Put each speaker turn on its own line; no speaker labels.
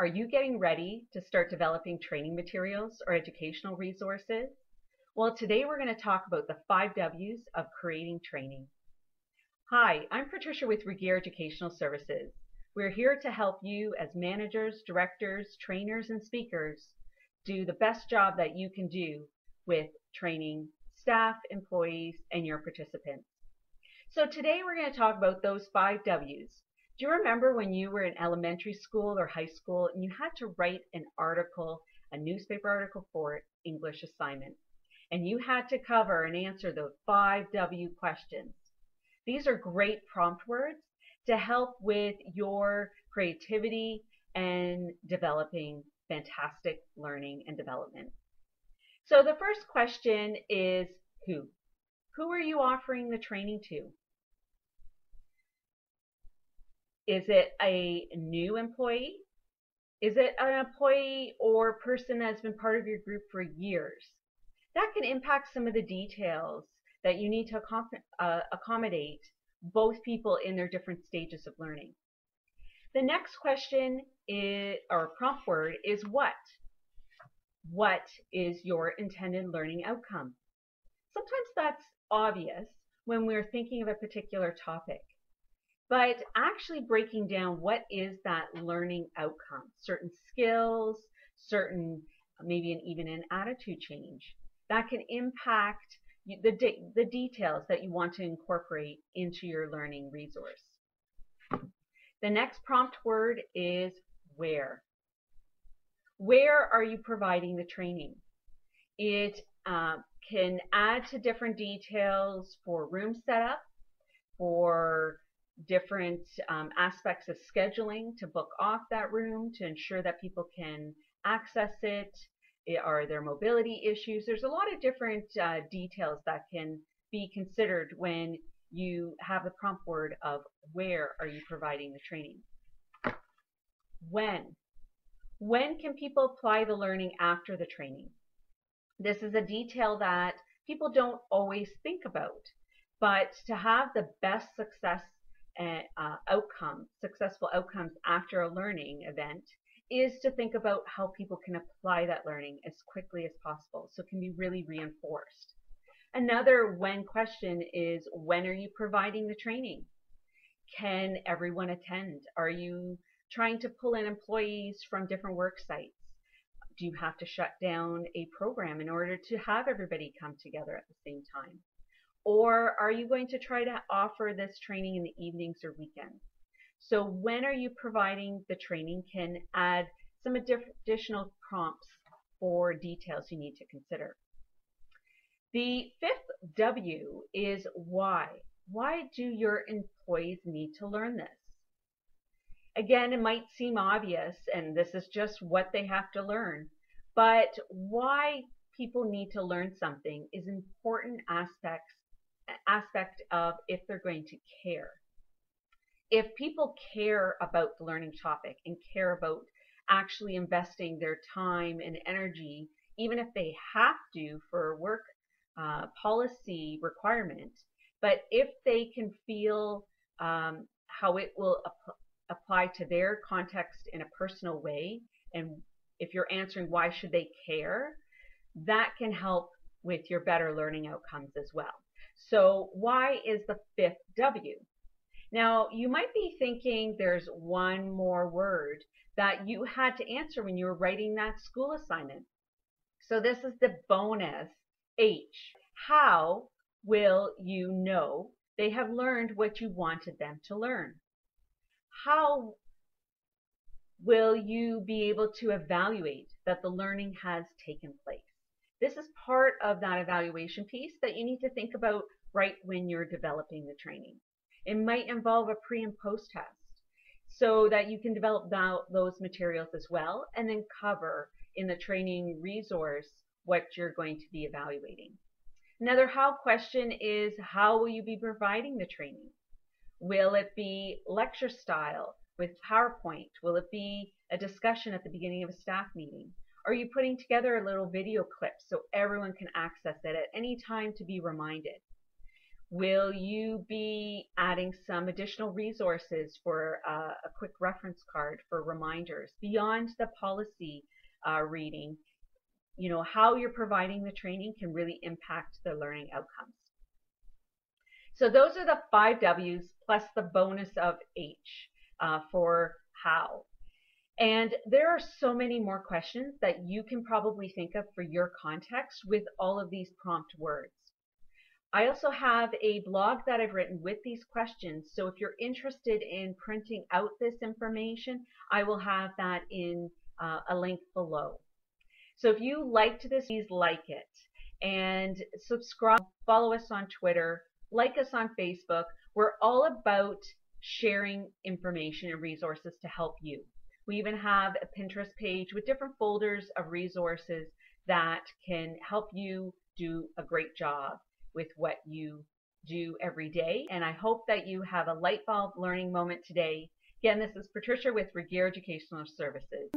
Are you getting ready to start developing training materials or educational resources? Well, today we're going to talk about the five W's of creating training. Hi, I'm Patricia with Regier Educational Services. We're here to help you as managers, directors, trainers, and speakers do the best job that you can do with training staff, employees, and your participants. So today we're going to talk about those five W's do you remember when you were in elementary school or high school and you had to write an article, a newspaper article for English assignment? And you had to cover and answer the five W questions. These are great prompt words to help with your creativity and developing fantastic learning and development. So the first question is who? Who are you offering the training to? Is it a new employee? Is it an employee or person that's been part of your group for years? That can impact some of the details that you need to uh, accommodate both people in their different stages of learning. The next question is, or prompt word is what? What is your intended learning outcome? Sometimes that's obvious when we're thinking of a particular topic but actually breaking down what is that learning outcome, certain skills, certain maybe an, even an attitude change that can impact the, de the details that you want to incorporate into your learning resource. The next prompt word is where. Where are you providing the training? It uh, can add to different details for room setup, for different um, aspects of scheduling to book off that room to ensure that people can access it. Are there mobility issues? There's a lot of different uh, details that can be considered when you have the prompt word of where are you providing the training. When. When can people apply the learning after the training? This is a detail that people don't always think about, but to have the best success uh, outcomes, successful outcomes after a learning event is to think about how people can apply that learning as quickly as possible so it can be really reinforced. Another when question is when are you providing the training? Can everyone attend? Are you trying to pull in employees from different work sites? Do you have to shut down a program in order to have everybody come together at the same time? Or are you going to try to offer this training in the evenings or weekends? So when are you providing the training can add some additional prompts or details you need to consider. The fifth W is why. Why do your employees need to learn this? Again, it might seem obvious, and this is just what they have to learn, but why people need to learn something is important aspects aspect of if they're going to care. If people care about the learning topic and care about actually investing their time and energy, even if they have to for work uh, policy requirement, but if they can feel um, how it will ap apply to their context in a personal way, and if you're answering why should they care, that can help with your better learning outcomes as well. So why is the fifth W? Now, you might be thinking there's one more word that you had to answer when you were writing that school assignment. So this is the bonus H. How will you know they have learned what you wanted them to learn? How will you be able to evaluate that the learning has taken place? This is part of that evaluation piece that you need to think about right when you're developing the training. It might involve a pre and post test so that you can develop those materials as well and then cover in the training resource what you're going to be evaluating. Another how question is how will you be providing the training? Will it be lecture style with PowerPoint? Will it be a discussion at the beginning of a staff meeting? Are you putting together a little video clip so everyone can access it at any time to be reminded? Will you be adding some additional resources for uh, a quick reference card for reminders beyond the policy uh, reading? You know, how you're providing the training can really impact the learning outcomes. So those are the five W's plus the bonus of H uh, for how. And there are so many more questions that you can probably think of for your context with all of these prompt words. I also have a blog that I've written with these questions. So if you're interested in printing out this information, I will have that in uh, a link below. So if you liked this, please like it and subscribe, follow us on Twitter, like us on Facebook. We're all about sharing information and resources to help you. We even have a Pinterest page with different folders of resources that can help you do a great job with what you do every day. And I hope that you have a light bulb learning moment today. Again, this is Patricia with Regier Educational Services.